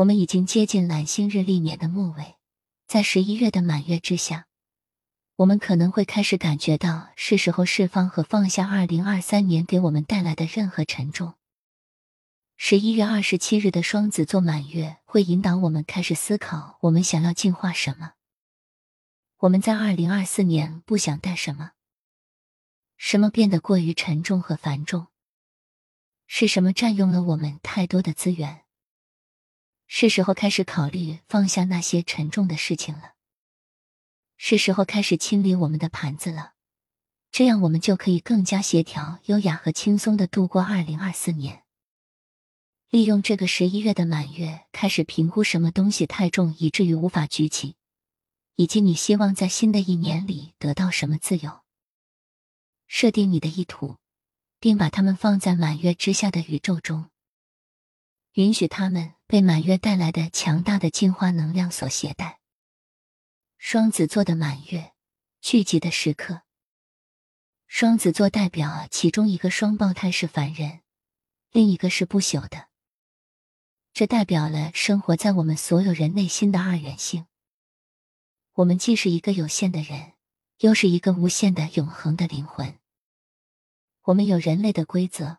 我们已经接近揽星日历年的末尾，在十一月的满月之下，我们可能会开始感觉到是时候释放和放下二零二三年给我们带来的任何沉重。十一月二十七日的双子座满月会引导我们开始思考：我们想要进化什么？我们在二零二四年不想带什么？什么变得过于沉重和繁重？是什么占用了我们太多的资源？是时候开始考虑放下那些沉重的事情了。是时候开始清理我们的盘子了，这样我们就可以更加协调、优雅和轻松的度过二零二四年。利用这个十一月的满月，开始评估什么东西太重以至于无法举起，以及你希望在新的一年里得到什么自由。设定你的意图。并把它们放在满月之下的宇宙中，允许它们被满月带来的强大的进化能量所携带。双子座的满月聚集的时刻，双子座代表其中一个双胞胎是凡人，另一个是不朽的。这代表了生活在我们所有人内心的二元性。我们既是一个有限的人，又是一个无限的永恒的灵魂。我们有人类的规则，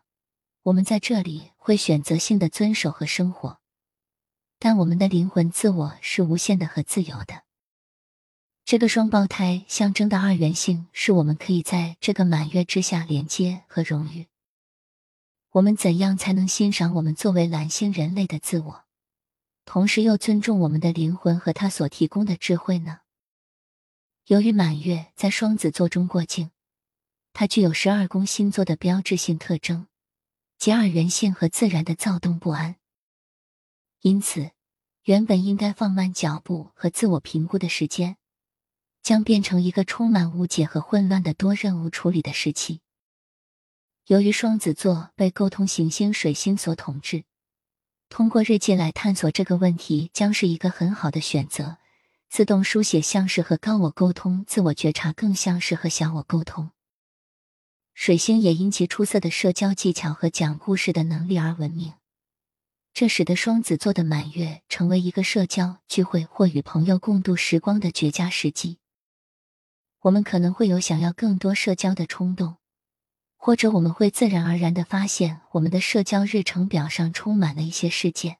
我们在这里会选择性的遵守和生活，但我们的灵魂自我是无限的和自由的。这个双胞胎象征的二元性，是我们可以在这个满月之下连接和荣誉。我们怎样才能欣赏我们作为蓝星人类的自我，同时又尊重我们的灵魂和他所提供的智慧呢？由于满月在双子座中过境。它具有十二宫星座的标志性特征，即二元性和自然的躁动不安。因此，原本应该放慢脚步和自我评估的时间，将变成一个充满误解和混乱的多任务处理的时期。由于双子座被沟通行星水星所统治，通过日记来探索这个问题将是一个很好的选择。自动书写像是和高我沟通，自我觉察更像是和小我沟通。水星也因其出色的社交技巧和讲故事的能力而闻名，这使得双子座的满月成为一个社交聚会或与朋友共度时光的绝佳时机。我们可能会有想要更多社交的冲动，或者我们会自然而然的发现我们的社交日程表上充满了一些事件。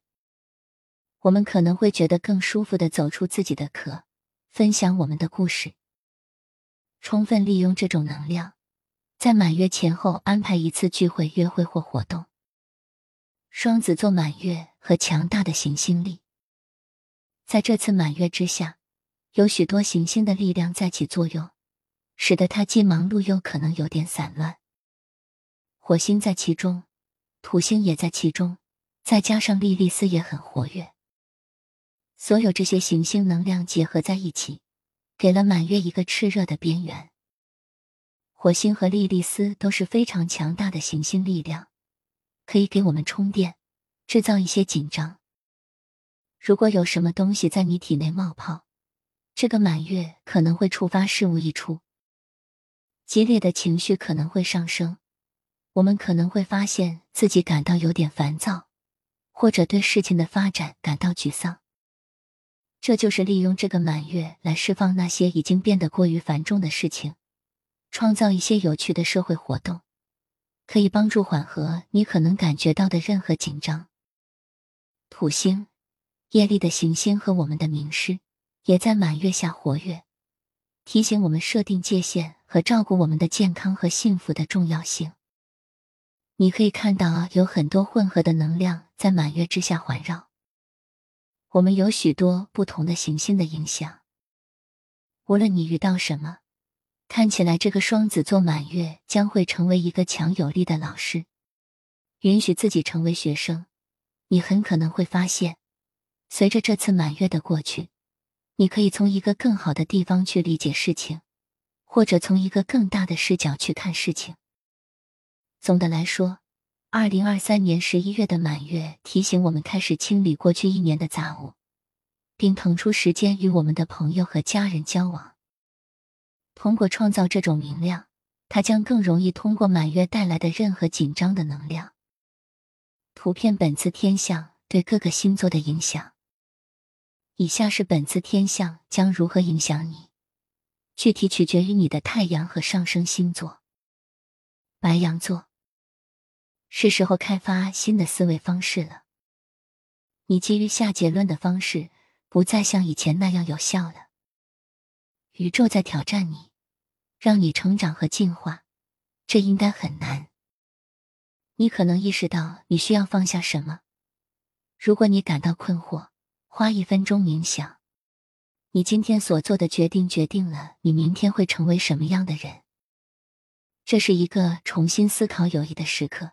我们可能会觉得更舒服的走出自己的壳，分享我们的故事，充分利用这种能量。在满月前后安排一次聚会、约会或活动。双子座满月和强大的行星力，在这次满月之下，有许多行星的力量在起作用，使得它既忙碌又可能有点散乱。火星在其中，土星也在其中，再加上莉莉丝也很活跃。所有这些行星能量结合在一起，给了满月一个炽热的边缘。火星和莉莉丝都是非常强大的行星力量，可以给我们充电，制造一些紧张。如果有什么东西在你体内冒泡，这个满月可能会触发事物一出，激烈的情绪可能会上升，我们可能会发现自己感到有点烦躁，或者对事情的发展感到沮丧。这就是利用这个满月来释放那些已经变得过于繁重的事情。创造一些有趣的社会活动，可以帮助缓和你可能感觉到的任何紧张。土星、业力的行星和我们的名师也在满月下活跃，提醒我们设定界限和照顾我们的健康和幸福的重要性。你可以看到有很多混合的能量在满月之下环绕。我们有许多不同的行星的影响，无论你遇到什么。看起来，这个双子座满月将会成为一个强有力的老师。允许自己成为学生，你很可能会发现，随着这次满月的过去，你可以从一个更好的地方去理解事情，或者从一个更大的视角去看事情。总的来说，二零二三年十一月的满月提醒我们开始清理过去一年的杂物，并腾出时间与我们的朋友和家人交往。通过创造这种明亮，它将更容易通过满月带来的任何紧张的能量。图片本次天象对各个星座的影响。以下是本次天象将如何影响你，具体取决于你的太阳和上升星座。白羊座，是时候开发新的思维方式了。你基于下结论的方式不再像以前那样有效了。宇宙在挑战你，让你成长和进化，这应该很难。你可能意识到你需要放下什么。如果你感到困惑，花一分钟冥想。你今天所做的决定决定了你明天会成为什么样的人。这是一个重新思考友谊的时刻。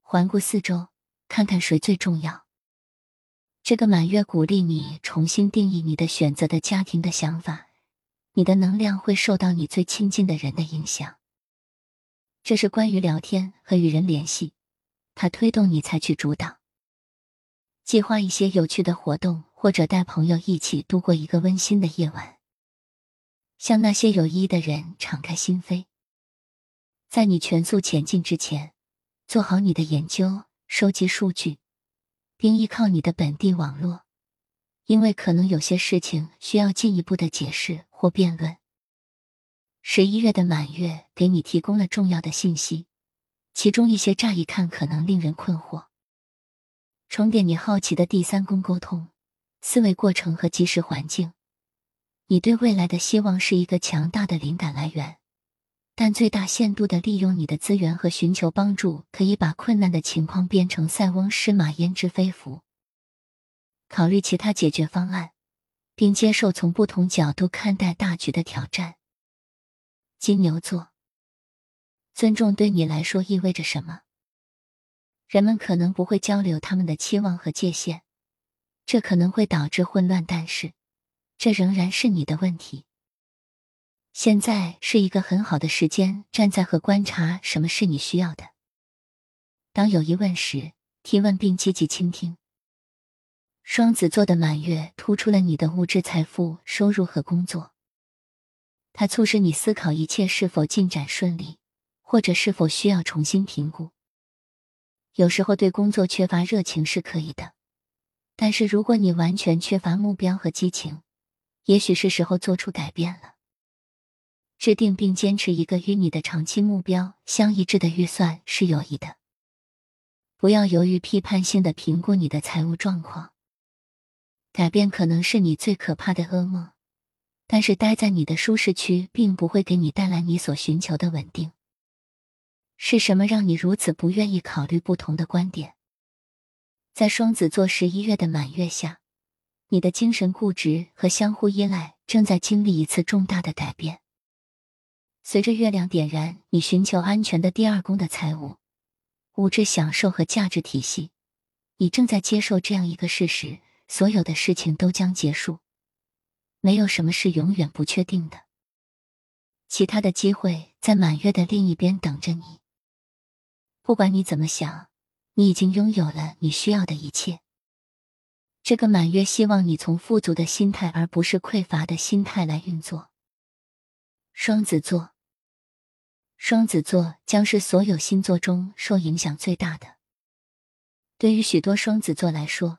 环顾四周，看看谁最重要。这个满月鼓励你重新定义你的选择的家庭的想法。你的能量会受到你最亲近的人的影响。这是关于聊天和与人联系，它推动你采取主导，计划一些有趣的活动，或者带朋友一起度过一个温馨的夜晚。向那些有意义的人敞开心扉。在你全速前进之前，做好你的研究，收集数据，并依靠你的本地网络，因为可能有些事情需要进一步的解释或辩论。十一月的满月给你提供了重要的信息，其中一些乍一看可能令人困惑。重点你好奇的第三宫沟通、思维过程和即时环境。你对未来的希望是一个强大的灵感来源，但最大限度的利用你的资源和寻求帮助，可以把困难的情况变成塞翁失马焉知非福。考虑其他解决方案，并接受从不同角度看待大局的挑战。金牛座，尊重对你来说意味着什么？人们可能不会交流他们的期望和界限，这可能会导致混乱，但是这仍然是你的问题。现在是一个很好的时间，站在和观察什么是你需要的。当有疑问时，提问并积极倾听。双子座的满月突出了你的物质财富、收入和工作。它促使你思考一切是否进展顺利，或者是否需要重新评估。有时候对工作缺乏热情是可以的，但是如果你完全缺乏目标和激情，也许是时候做出改变了。制定并坚持一个与你的长期目标相一致的预算是有益的。不要犹豫批判性的评估你的财务状况。改变可能是你最可怕的噩梦。但是，待在你的舒适区并不会给你带来你所寻求的稳定。是什么让你如此不愿意考虑不同的观点？在双子座十一月的满月下，你的精神固执和相互依赖正在经历一次重大的改变。随着月亮点燃你寻求安全的第二宫的财务、物质享受和价值体系，你正在接受这样一个事实：所有的事情都将结束。没有什么是永远不确定的。其他的机会在满月的另一边等着你。不管你怎么想，你已经拥有了你需要的一切。这个满月希望你从富足的心态，而不是匮乏的心态来运作。双子座，双子座将是所有星座中受影响最大的。对于许多双子座来说，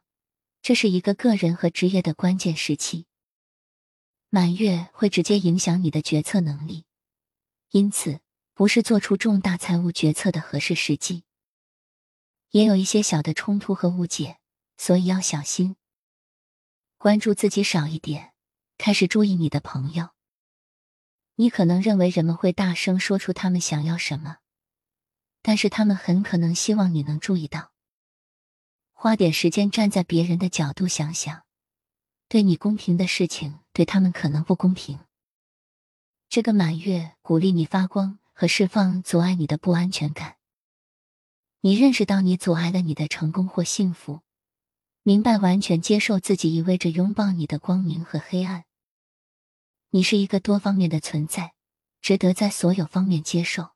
这是一个个人和职业的关键时期。满月会直接影响你的决策能力，因此不是做出重大财务决策的合适时机。也有一些小的冲突和误解，所以要小心。关注自己少一点，开始注意你的朋友。你可能认为人们会大声说出他们想要什么，但是他们很可能希望你能注意到。花点时间站在别人的角度想想。对你公平的事情，对他们可能不公平。这个满月鼓励你发光和释放阻碍你的不安全感。你认识到你阻碍了你的成功或幸福，明白完全接受自己意味着拥抱你的光明和黑暗。你是一个多方面的存在，值得在所有方面接受。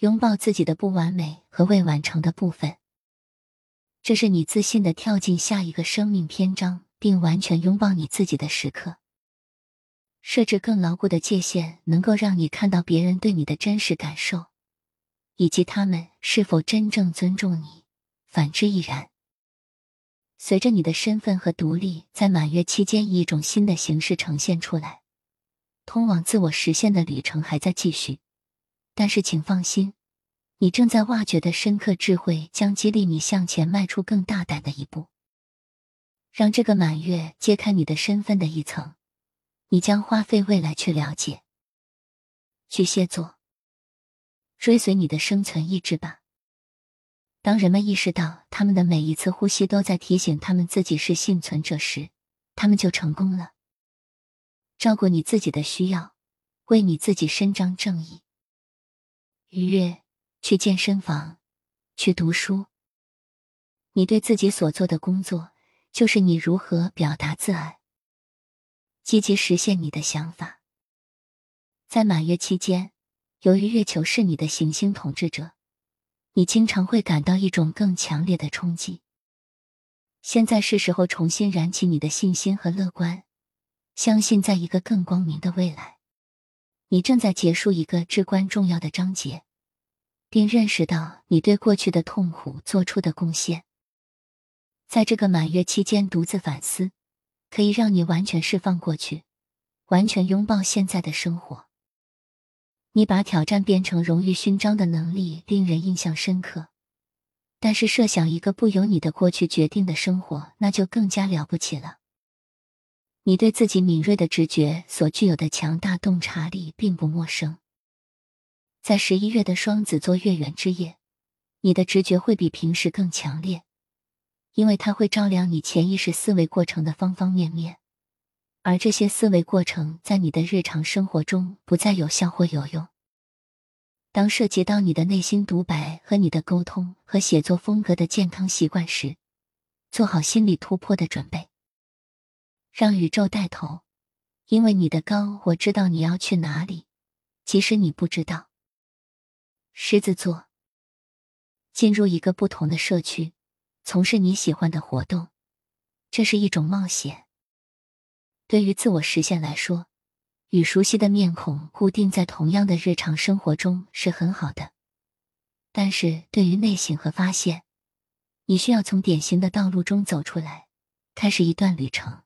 拥抱自己的不完美和未完成的部分，这是你自信的跳进下一个生命篇章。并完全拥抱你自己的时刻，设置更牢固的界限，能够让你看到别人对你的真实感受，以及他们是否真正尊重你。反之亦然。随着你的身份和独立在满月期间以一种新的形式呈现出来，通往自我实现的旅程还在继续。但是，请放心，你正在挖掘的深刻智慧将激励你向前迈出更大胆的一步。让这个满月揭开你的身份的一层，你将花费未来去了解。巨蟹座，追随你的生存意志吧。当人们意识到他们的每一次呼吸都在提醒他们自己是幸存者时，他们就成功了。照顾你自己的需要，为你自己伸张正义。愉悦，去健身房，去读书。你对自己所做的工作，就是你如何表达自爱。积极实现你的想法。在满月期间，由于月球是你的行星统治者。你经常会感到一种更强烈的冲击。现在是时候重新燃起你的信心和乐观，相信在一个更光明的未来，你正在结束一个至关重要的章节，并认识到你对过去的痛苦做出的贡献。在这个满月期间独自反思，可以让你完全释放过去，完全拥抱现在的生活。你把挑战变成荣誉勋章的能力令人印象深刻，但是设想一个不由你的过去决定的生活，那就更加了不起了。你对自己敏锐的直觉所具有的强大洞察力并不陌生。在十一月的双子座月圆之夜，你的直觉会比平时更强烈，因为它会照亮你潜意识思维过程的方方面面。而这些思维过程在你的日常生活中不再有效或有用。当涉及到你的内心独白和你的沟通和写作风格的健康习惯时，做好心理突破的准备。让宇宙带头，因为你的高我知道你要去哪里，即使你不知道。狮子座，进入一个不同的社区，从事你喜欢的活动，这是一种冒险。对于自我实现来说，与熟悉的面孔固定在同样的日常生活中是很好的。但是对于内省和发现，你需要从典型的道路中走出来，开始一段旅程。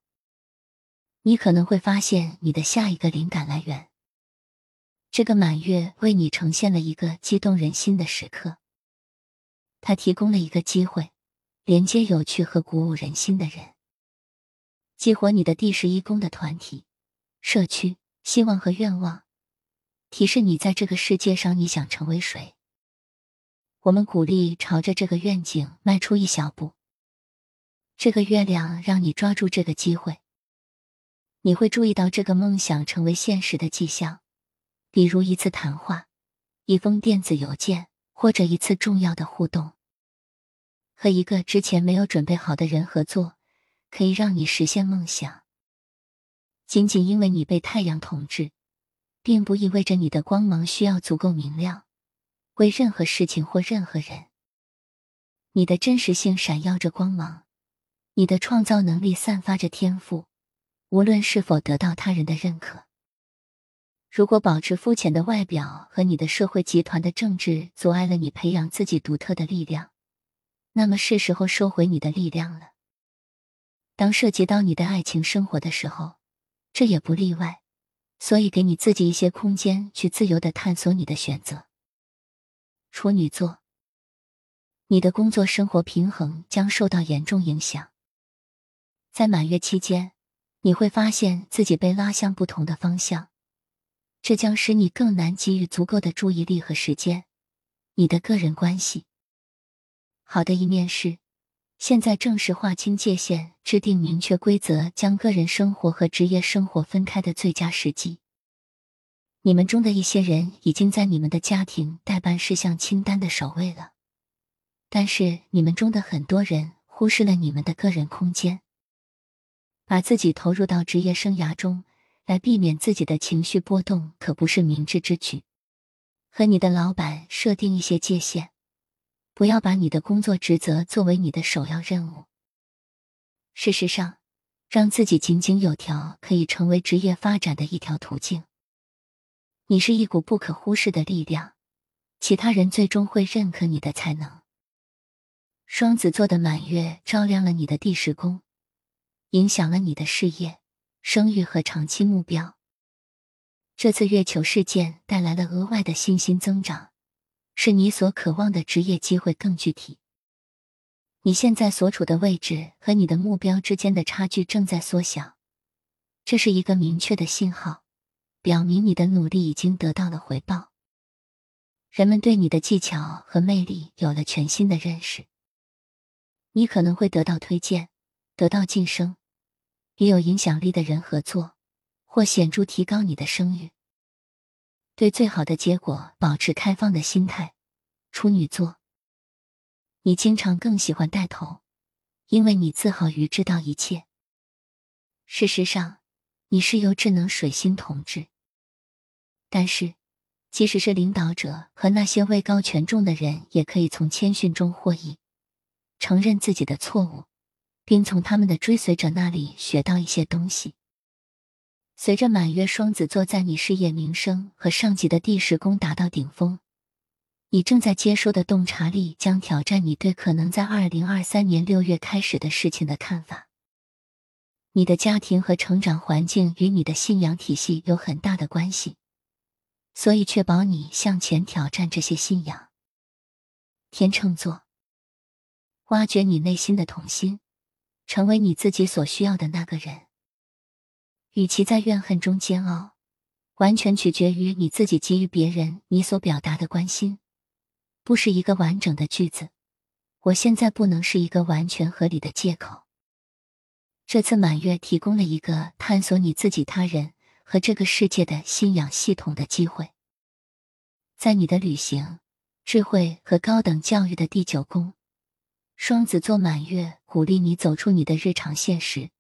你可能会发现你的下一个灵感来源。这个满月为你呈现了一个激动人心的时刻，它提供了一个机会，连接有趣和鼓舞人心的人。激活你的第十一宫的团体、社区、希望和愿望，提示你在这个世界上你想成为谁。我们鼓励朝着这个愿景迈出一小步。这个月亮让你抓住这个机会，你会注意到这个梦想成为现实的迹象，比如一次谈话、一封电子邮件或者一次重要的互动，和一个之前没有准备好的人合作。可以让你实现梦想。仅仅因为你被太阳统治，并不意味着你的光芒需要足够明亮，为任何事情或任何人。你的真实性闪耀着光芒，你的创造能力散发着天赋，无论是否得到他人的认可。如果保持肤浅的外表和你的社会集团的政治阻碍了你培养自己独特的力量，那么是时候收回你的力量了。当涉及到你的爱情生活的时候，这也不例外。所以，给你自己一些空间，去自由的探索你的选择。处女座，你的工作生活平衡将受到严重影响。在满月期间，你会发现自己被拉向不同的方向，这将使你更难给予足够的注意力和时间。你的个人关系，好的一面是。现在正是划清界限、制定明确规则、将个人生活和职业生活分开的最佳时机。你们中的一些人已经在你们的家庭代办事项清单的首位了，但是你们中的很多人忽视了你们的个人空间，把自己投入到职业生涯中来避免自己的情绪波动，可不是明智之举。和你的老板设定一些界限。不要把你的工作职责作为你的首要任务。事实上，让自己井井有条可以成为职业发展的一条途径。你是一股不可忽视的力量，其他人最终会认可你的才能。双子座的满月照亮了你的第十宫，影响了你的事业、生育和长期目标。这次月球事件带来了额外的信心增长，使你所渴望的职业机会更具体。你现在所处的位置和你的目标之间的差距正在缩小，这是一个明确的信号，表明你的努力已经得到了回报。人们对你的技巧和魅力有了全新的认识，你可能会得到推荐，得到晋升，与有影响力的人合作。或显著提高你的声誉。对最好的结果保持开放的心态。处女座，你经常更喜欢带头，因为你自豪于知道一切。事实上，你是由智能水星统治。但是，即使是领导者和那些位高权重的人，也可以从谦逊中获益，承认自己的错误，并从他们的追随者那里学到一些东西。随着满月双子座在你事业名声和上级的第十宫达到顶峰，你正在接收的洞察力将挑战你对可能在二零二三年六月开始的事情的看法。你的家庭和成长环境与你的信仰体系有很大的关系，所以确保你向前挑战这些信仰。天秤座，挖掘你内心的童心，成为你自己所需要的那个人。与其在怨恨中煎熬，完全取决于你自己给予别人你所表达的关心，不是一个完整的句子。我现在不能是一个完全合理的借口。这次满月提供了一个探索你自己、他人和这个世界的信仰系统的机会。在你的旅行、智慧和高等教育的第九宫，双子座满月鼓励你走出你的日常现实。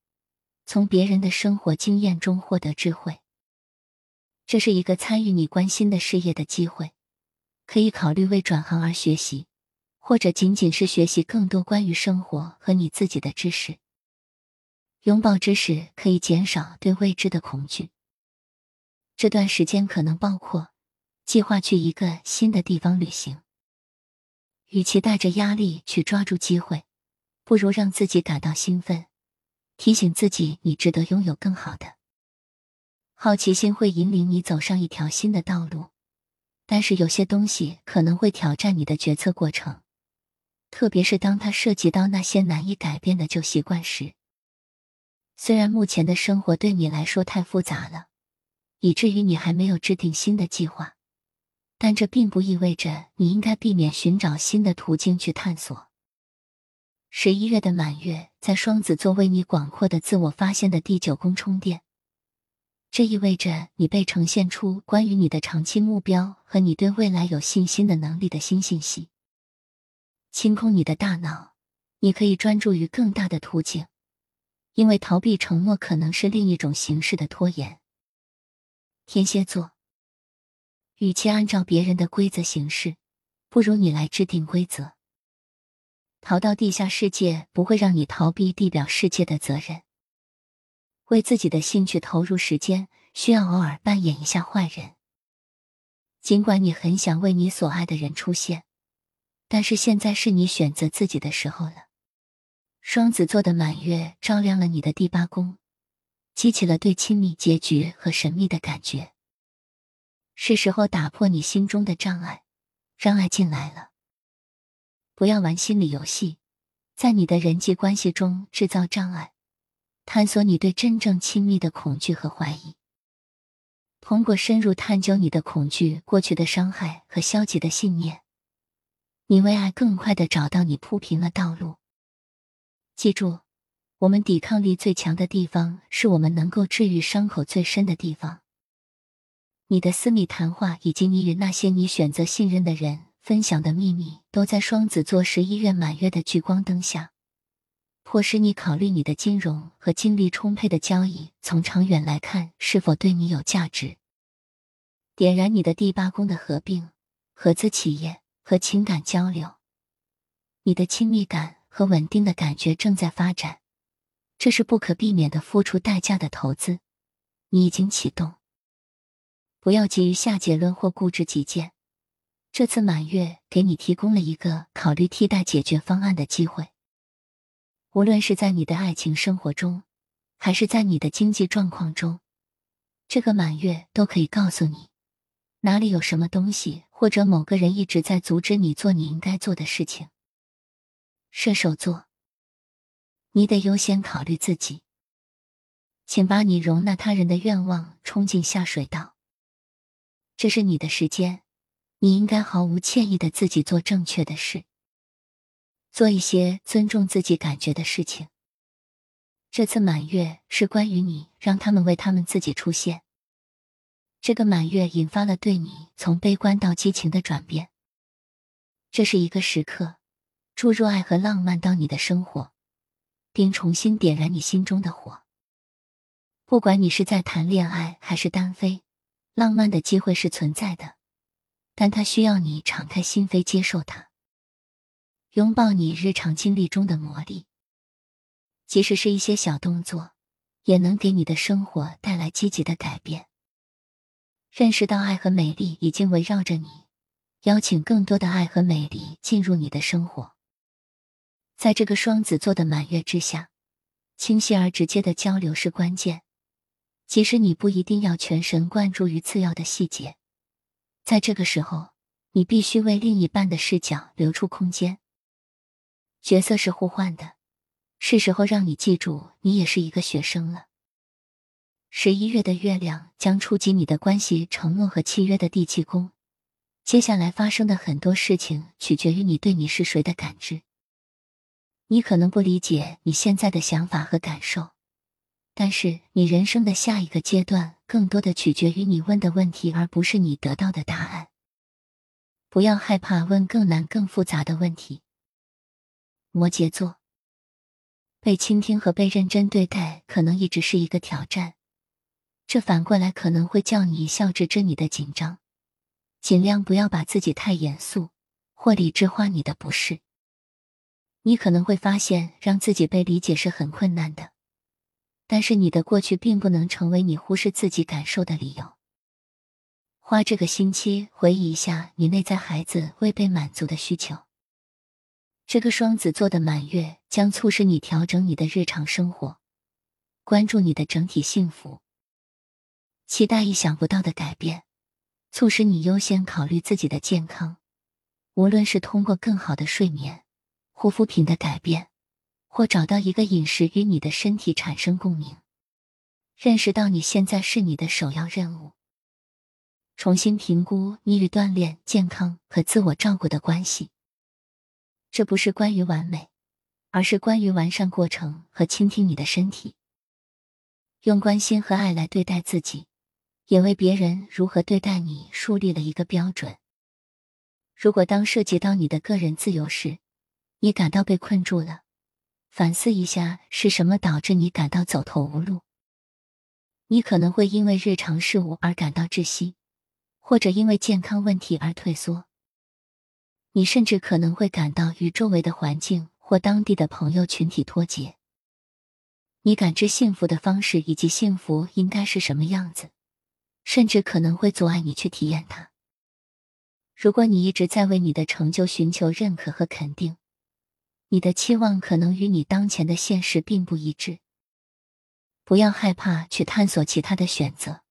从别人的生活经验中获得智慧，这是一个参与你关心的事业的机会，可以考虑为转行而学习，或者仅仅是学习更多关于生活和你自己的知识。拥抱知识可以减少对未知的恐惧。这段时间可能包括计划去一个新的地方旅行。与其带着压力去抓住机会，不如让自己感到兴奋。提醒自己，你值得拥有更好的。好奇心会引领你走上一条新的道路，但是有些东西可能会挑战你的决策过程，特别是当它涉及到那些难以改变的旧习惯时。虽然目前的生活对你来说太复杂了，以至于你还没有制定新的计划，但这并不意味着你应该避免寻找新的途径去探索。十一月的满月在双子座为你广阔的自我发现的第九宫充电，这意味着你被呈现出关于你的长期目标和你对未来有信心的能力的新信息。清空你的大脑，你可以专注于更大的途径，因为逃避承诺可能是另一种形式的拖延。天蝎座，与其按照别人的规则行事，不如你来制定规则。逃到地下世界不会让你逃避地表世界的责任。为自己的兴趣投入时间，需要偶尔扮演一下坏人。尽管你很想为你所爱的人出现，但是现在是你选择自己的时候了。双子座的满月照亮了你的第八宫，激起了对亲密结局和神秘的感觉。是时候打破你心中的障碍，让爱进来了。不要玩心理游戏，在你的人际关系中制造障碍，探索你对真正亲密的恐惧和怀疑。通过深入探究你的恐惧、过去的伤害和消极的信念，你为爱更快的找到你铺平了道路。记住，我们抵抗力最强的地方，是我们能够治愈伤口最深的地方。你的私密谈话，以及你与那些你选择信任的人。分享的秘密都在双子座十一月满月的聚光灯下，迫使你考虑你的金融和精力充沛的交易从长远来看是否对你有价值。点燃你的第八宫的合并、合资企业和情感交流，你的亲密感和稳定的感觉正在发展，这是不可避免的付出代价的投资。你已经启动，不要急于下结论或固执己见。这次满月给你提供了一个考虑替代解决方案的机会。无论是在你的爱情生活中，还是在你的经济状况中，这个满月都可以告诉你哪里有什么东西或者某个人一直在阻止你做你应该做的事情。射手座，你得优先考虑自己，请把你容纳他人的愿望冲进下水道。这是你的时间。你应该毫无歉意的自己做正确的事，做一些尊重自己感觉的事情。这次满月是关于你，让他们为他们自己出现。这个满月引发了对你从悲观到激情的转变。这是一个时刻，注入爱和浪漫到你的生活，并重新点燃你心中的火。不管你是在谈恋爱还是单飞，浪漫的机会是存在的。但它需要你敞开心扉接受它，拥抱你日常经历中的魔力。即使是一些小动作，也能给你的生活带来积极的改变。认识到爱和美丽已经围绕着你，邀请更多的爱和美丽进入你的生活。在这个双子座的满月之下，清晰而直接的交流是关键。其实你不一定要全神贯注于次要的细节。在这个时候，你必须为另一半的视角留出空间。角色是互换的，是时候让你记住，你也是一个学生了。十一月的月亮将触及你的关系、承诺和契约的第七宫，接下来发生的很多事情取决于你对你是谁的感知。你可能不理解你现在的想法和感受。但是，你人生的下一个阶段，更多的取决于你问的问题，而不是你得到的答案。不要害怕问更难、更复杂的问题。摩羯座，被倾听和被认真对待，可能一直是一个挑战。这反过来可能会叫你一笑置之你的紧张。尽量不要把自己太严肃，或理智化你的不适。你可能会发现，让自己被理解是很困难的。但是你的过去并不能成为你忽视自己感受的理由。花这个星期回忆一下你内在孩子未被满足的需求。这个双子座的满月将促使你调整你的日常生活，关注你的整体幸福，期待意想不到的改变，促使你优先考虑自己的健康，无论是通过更好的睡眠、护肤品的改变。或找到一个饮食与你的身体产生共鸣，认识到你现在是你的首要任务。重新评估你与锻炼、健康和自我照顾的关系。这不是关于完美，而是关于完善过程和倾听你的身体。用关心和爱来对待自己，也为别人如何对待你树立了一个标准。如果当涉及到你的个人自由时，你感到被困住了。反思一下，是什么导致你感到走投无路？你可能会因为日常事务而感到窒息，或者因为健康问题而退缩。你甚至可能会感到与周围的环境或当地的朋友群体脱节。你感知幸福的方式以及幸福应该是什么样子，甚至可能会阻碍你去体验它。如果你一直在为你的成就寻求认可和肯定。你的期望可能与你当前的现实并不一致。不要害怕去探索其他的选择，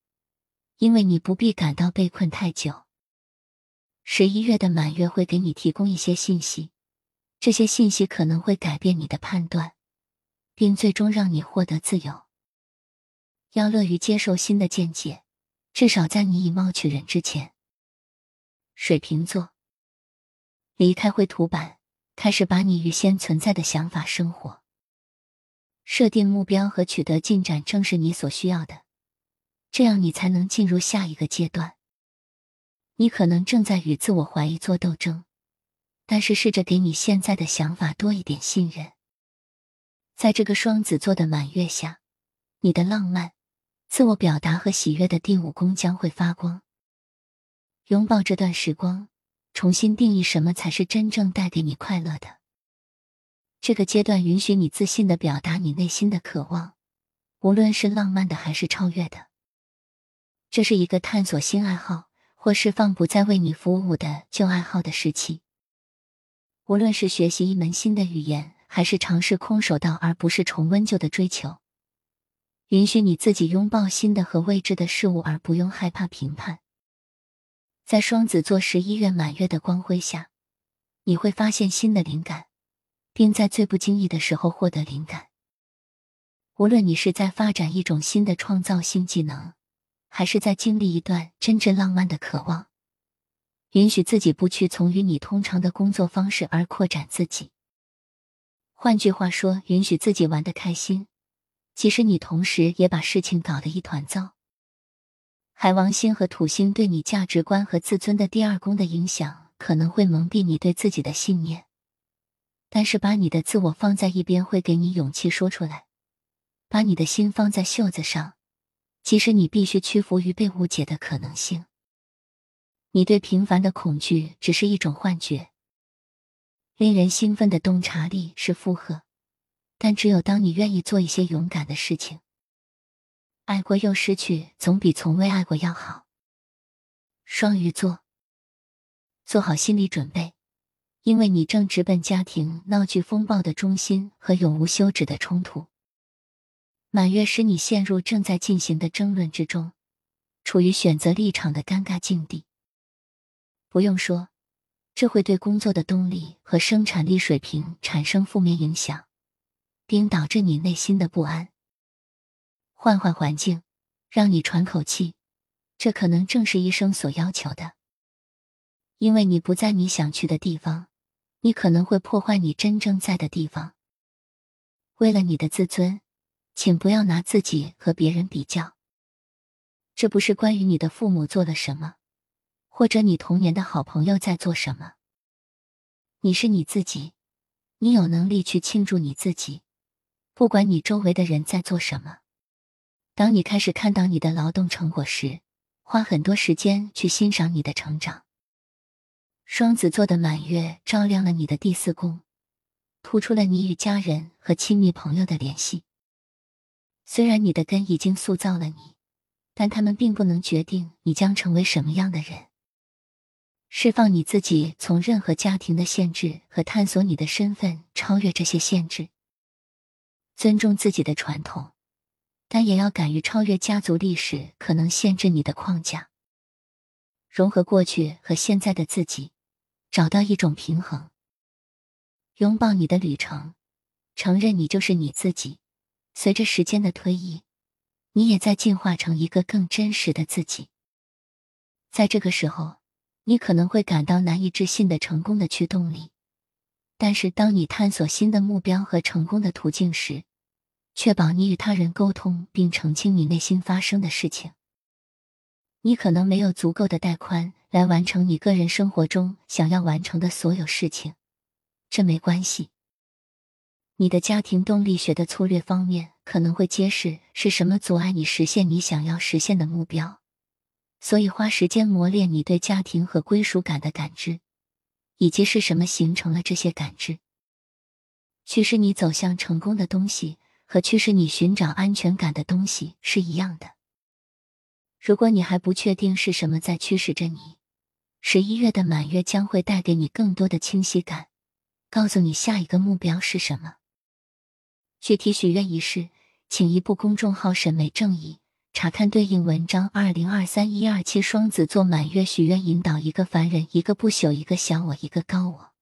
因为你不必感到被困太久。十一月的满月会给你提供一些信息，这些信息可能会改变你的判断，并最终让你获得自由。要乐于接受新的见解，至少在你以貌取人之前。水瓶座，离开绘图板。开始把你预先存在的想法生活，设定目标和取得进展，正是你所需要的。这样你才能进入下一个阶段。你可能正在与自我怀疑做斗争，但是试着给你现在的想法多一点信任。在这个双子座的满月下，你的浪漫、自我表达和喜悦的第五宫将会发光。拥抱这段时光。重新定义什么才是真正带给你快乐的。这个阶段允许你自信的表达你内心的渴望，无论是浪漫的还是超越的。这是一个探索新爱好、或释放不再为你服务的旧爱好的时期。无论是学习一门新的语言，还是尝试空手道而不是重温旧的追求，允许你自己拥抱新的和未知的事物，而不用害怕评判。在双子座十一月满月的光辉下，你会发现新的灵感，并在最不经意的时候获得灵感。无论你是在发展一种新的创造性技能。还是在经历一段真正浪漫的渴望，允许自己不去从与你通常的工作方式而扩展自己。换句话说，允许自己玩得开心，即使你同时也把事情搞得一团糟。海王星和土星对你价值观和自尊的第二宫的影响，可能会蒙蔽你对自己的信念，但是把你的自我放在一边，会给你勇气说出来，把你的心放在袖子上。即使你必须屈服于被误解的可能性，你对平凡的恐惧只是一种幻觉。令人兴奋的洞察力是负荷，但只有当你愿意做一些勇敢的事情，爱过又失去，总比从未爱过要好。双鱼座，做好心理准备，因为你正直奔家庭闹剧风暴的中心和永无休止的冲突。满月使你陷入正在进行的争论之中，处于选择立场的尴尬境地。不用说，这会对工作的动力和生产力水平产生负面影响，并导致你内心的不安。换换环境，让你喘口气，这可能正是医生所要求的。因为你不在你想去的地方，你可能会破坏你真正在的地方。为了你的自尊。请不要拿自己和别人比较。这不是关于你的父母做了什么，或者你童年的好朋友在做什么。你是你自己，你有能力去庆祝你自己，不管你周围的人在做什么。当你开始看到你的劳动成果时，花很多时间去欣赏你的成长。双子座的满月照亮了你的第四宫，突出了你与家人和亲密朋友的联系。虽然你的根已经塑造了你，但他们并不能决定你将成为什么样的人。释放你自己，从任何家庭的限制和探索你的身份，超越这些限制。尊重自己的传统，但也要敢于超越家族历史可能限制你的框架。融合过去和现在的自己，找到一种平衡。拥抱你的旅程，承认你就是你自己。随着时间的推移，你也在进化成一个更真实的自己。在这个时候，你可能会感到难以置信的成功的驱动力，但是当你探索新的目标和成功的途径时，确保你与他人沟通并澄清你内心发生的事情。你可能没有足够的带宽来完成你个人生活中想要完成的所有事情，这没关系。你的家庭动力学的粗略方面可能会揭示是什么阻碍你实现你想要实现的目标，所以花时间磨练你对家庭和归属感的感知，以及是什么形成了这些感知。驱使你走向成功的东西和驱使你寻找安全感的东西是一样的。如果你还不确定是什么在驱使着你，十一月的满月将会带给你更多的清晰感，告诉你下一个目标是什么。具体许愿仪式，请移步公众号“审美正义”查看对应文章。二零二三一二七双子座满月许愿引导：一个凡人，一个不朽，一个小我，一个高我。